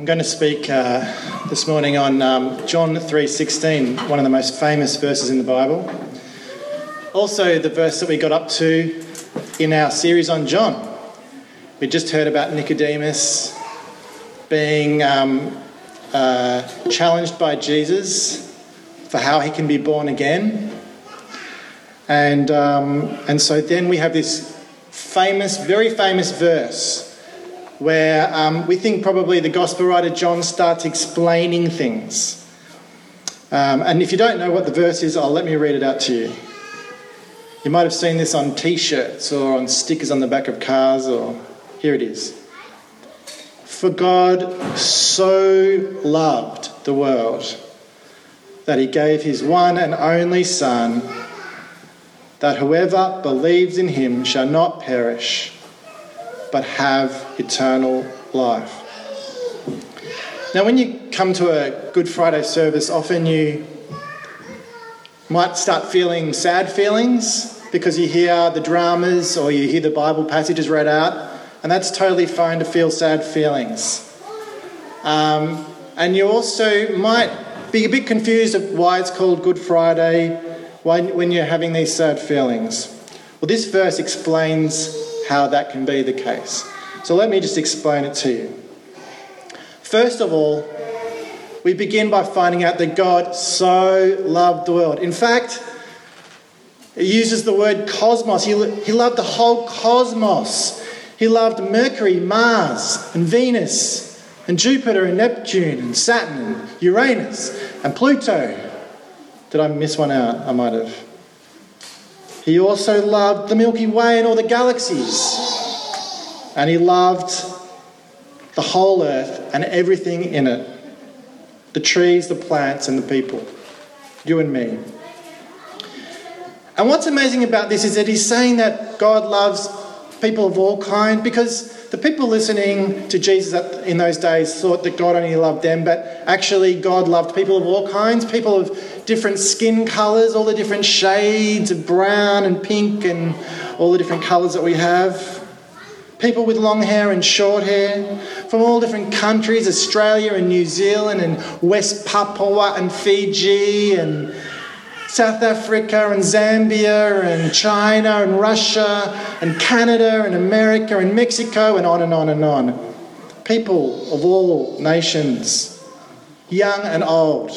I'm going to speak uh, this morning on um, John 3:16, one of the most famous verses in the Bible. Also, the verse that we got up to in our series on John. We just heard about Nicodemus being um, uh, challenged by Jesus for how he can be born again, and um, and so then we have this famous, very famous verse where um, we think probably the gospel writer John starts explaining things. Um, and if you don't know what the verse is, I'll let me read it out to you. You might have seen this on t shirts or on stickers on the back of cars, or here it is. For God so loved the world that he gave his one and only Son, that whoever believes in him shall not perish but have eternal life. Now, when you come to a Good Friday service, often you might start feeling sad feelings because you hear the dramas or you hear the Bible passages read out, and that's totally fine to feel sad feelings. Um, and you also might be a bit confused of why it's called Good Friday when you're having these sad feelings. Well, this verse explains how that can be the case. So let me just explain it to you. First of all, we begin by finding out that God so loved the world. In fact, it uses the word cosmos. He, he loved the whole cosmos. He loved Mercury, Mars, and Venus, and Jupiter, and Neptune, and Saturn, and Uranus, and Pluto. Did I miss one out? I might have. He also loved the Milky Way and all the galaxies. And he loved the whole earth and everything in it the trees, the plants, and the people. You and me. And what's amazing about this is that he's saying that God loves people of all kind because the people listening to Jesus in those days thought that God only loved them, but actually, God loved people of all kinds, people of different skin colours, all the different shades of brown and pink and all the different colours that we have. People with long hair and short hair from all different countries Australia and New Zealand and West Papua and Fiji and South Africa and Zambia and China and Russia and Canada and America and Mexico and on and on and on. People of all nations, young and old.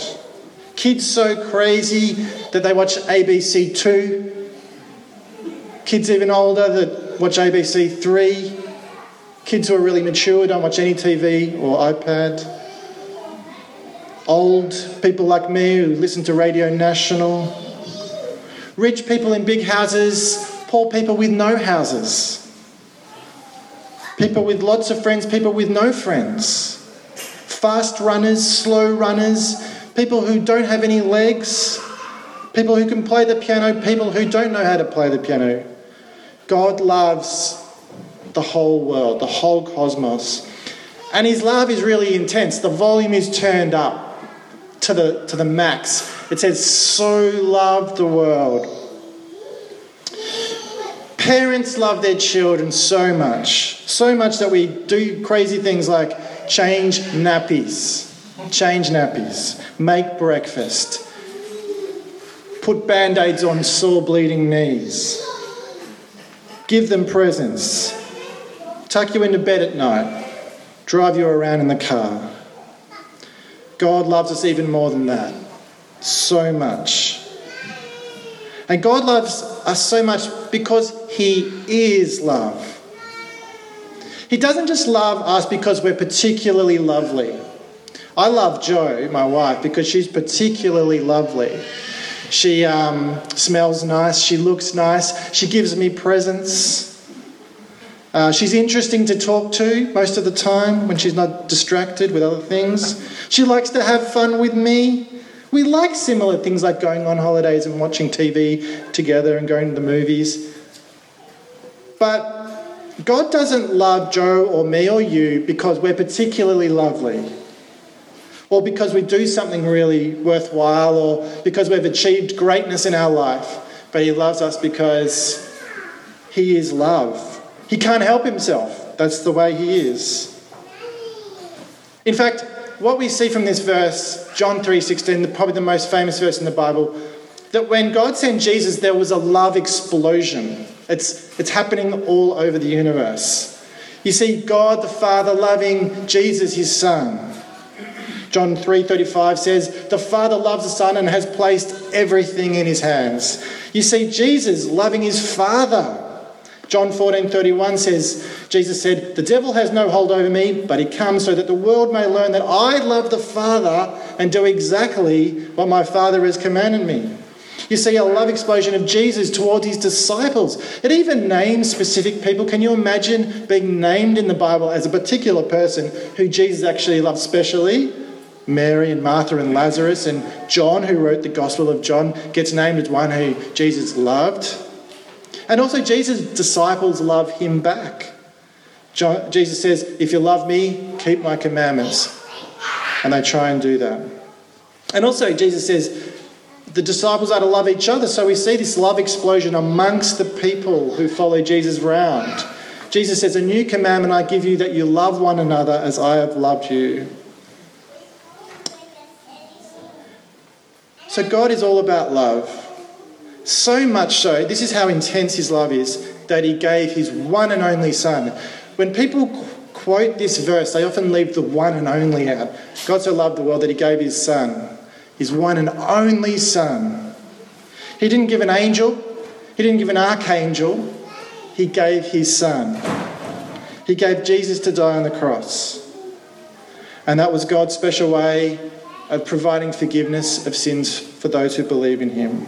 Kids so crazy that they watch ABC 2. Kids even older that watch ABC 3. Kids who are really mature don't watch any TV or iPad old people like me who listen to Radio National, rich people in big houses, poor people with no houses, people with lots of friends, people with no friends, fast runners, slow runners, people who don't have any legs, people who can play the piano, people who don't know how to play the piano. God loves the whole world, the whole cosmos. And his love is really intense. The volume is turned up to the, to the max. It says, So loved the world. Parents love their children so much, so much that we do crazy things like change nappies, change nappies, make breakfast, put band aids on sore bleeding knees, give them presents, tuck you into bed at night, drive you around in the car. God loves us even more than that. So much. And God loves us so much because He is love. He doesn't just love us because we're particularly lovely. I love Jo, my wife, because she's particularly lovely. She um, smells nice, she looks nice, she gives me presents. Uh, she's interesting to talk to most of the time when she's not distracted with other things. She likes to have fun with me. We like similar things like going on holidays and watching TV together and going to the movies. But God doesn't love Jo or me or you because we're particularly lovely, or because we do something really worthwhile, or because we've achieved greatness in our life. But He loves us because He is love. He can't help himself. That's the way he is. In fact, what we see from this verse, John 3:16, probably the most famous verse in the Bible, that when God sent Jesus, there was a love explosion. It's, it's happening all over the universe. You see God the Father loving Jesus, his Son. John 3:35 says, "The Father loves the Son and has placed everything in his hands." You see Jesus loving his Father. John 14:31 says, Jesus said, "The devil has no hold over me, but he comes so that the world may learn that I love the Father and do exactly what my Father has commanded me." You see a love explosion of Jesus towards his disciples. It even names specific people. Can you imagine being named in the Bible as a particular person who Jesus actually loved specially? Mary and Martha and Lazarus, and John, who wrote the Gospel of John, gets named as one who Jesus loved. And also, Jesus' disciples love him back. Jesus says, If you love me, keep my commandments. And they try and do that. And also, Jesus says, the disciples are to love each other. So we see this love explosion amongst the people who follow Jesus round. Jesus says, A new commandment I give you that you love one another as I have loved you. So God is all about love. So much so, this is how intense his love is, that he gave his one and only Son. When people quote this verse, they often leave the one and only out. God so loved the world that he gave his Son his one and only Son. He didn't give an angel, he didn't give an archangel, he gave his Son. He gave Jesus to die on the cross. And that was God's special way of providing forgiveness of sins for those who believe in him.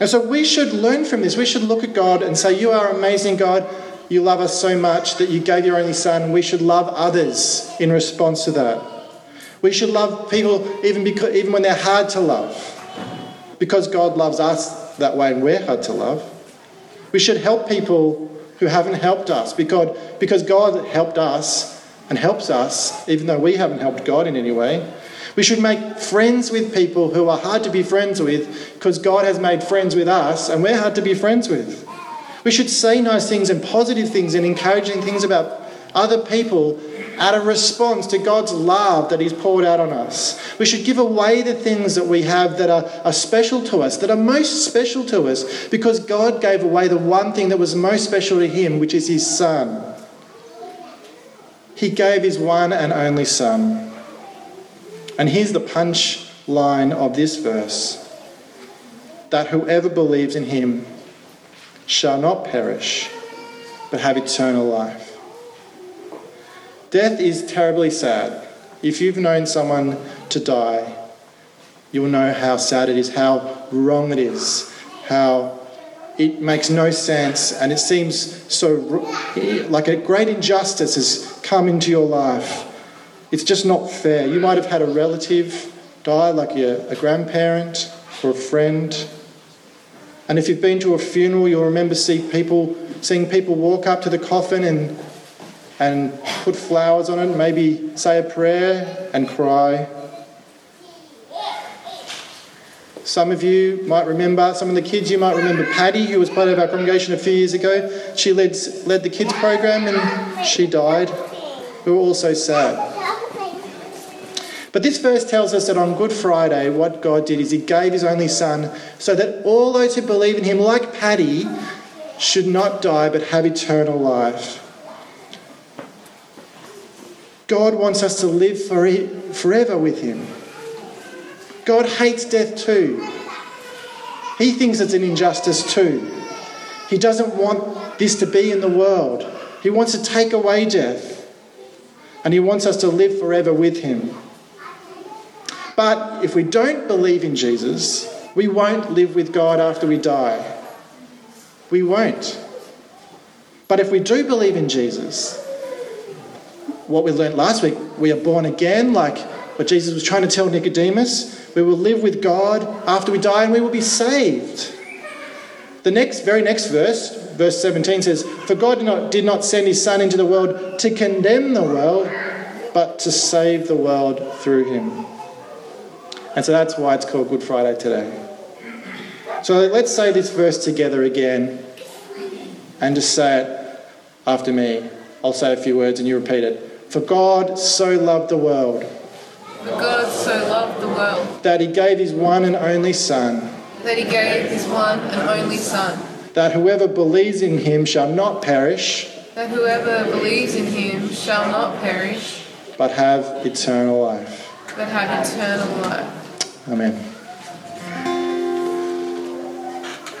And so we should learn from this. We should look at God and say, You are amazing, God. You love us so much that you gave your only Son. We should love others in response to that. We should love people even, because, even when they're hard to love, because God loves us that way and we're hard to love. We should help people who haven't helped us because, because God helped us and helps us, even though we haven't helped God in any way. We should make friends with people who are hard to be friends with because God has made friends with us and we're hard to be friends with. We should say nice things and positive things and encouraging things about other people out of response to God's love that He's poured out on us. We should give away the things that we have that are, are special to us, that are most special to us, because God gave away the one thing that was most special to Him, which is His Son. He gave His one and only Son. And here's the punch line of this verse that whoever believes in Him shall not perish, but have eternal life. Death is terribly sad. If you've known someone to die, you will know how sad it is, how wrong it is, how it makes no sense, and it seems so like a great injustice has come into your life. It's just not fair. You might have had a relative die, like a, a grandparent or a friend. And if you've been to a funeral, you'll remember see people, seeing people walk up to the coffin and and put flowers on it, maybe say a prayer and cry. Some of you might remember, some of the kids you might remember Paddy, who was part of our congregation a few years ago. She led, led the kids program and she died. We were all so sad. But this verse tells us that on Good Friday, what God did is He gave His only Son so that all those who believe in Him, like Paddy, should not die but have eternal life. God wants us to live for forever with Him. God hates death too. He thinks it's an injustice too. He doesn't want this to be in the world. He wants to take away death. And He wants us to live forever with Him. But if we don't believe in Jesus, we won't live with God after we die. We won't. But if we do believe in Jesus, what we learned last week. We are born again, like what Jesus was trying to tell Nicodemus. We will live with God after we die and we will be saved. The next, very next verse, verse 17 says, For God did not, did not send his Son into the world to condemn the world, but to save the world through him. And so that's why it's called Good Friday today. So let's say this verse together again and just say it after me. I'll say a few words and you repeat it. For God so loved the world For God so loved the world that he gave his one and only Son, that he gave his one and only Son, that whoever believes in him shall not perish, that whoever believes in him shall not perish, but have eternal life. but have eternal life. Amén.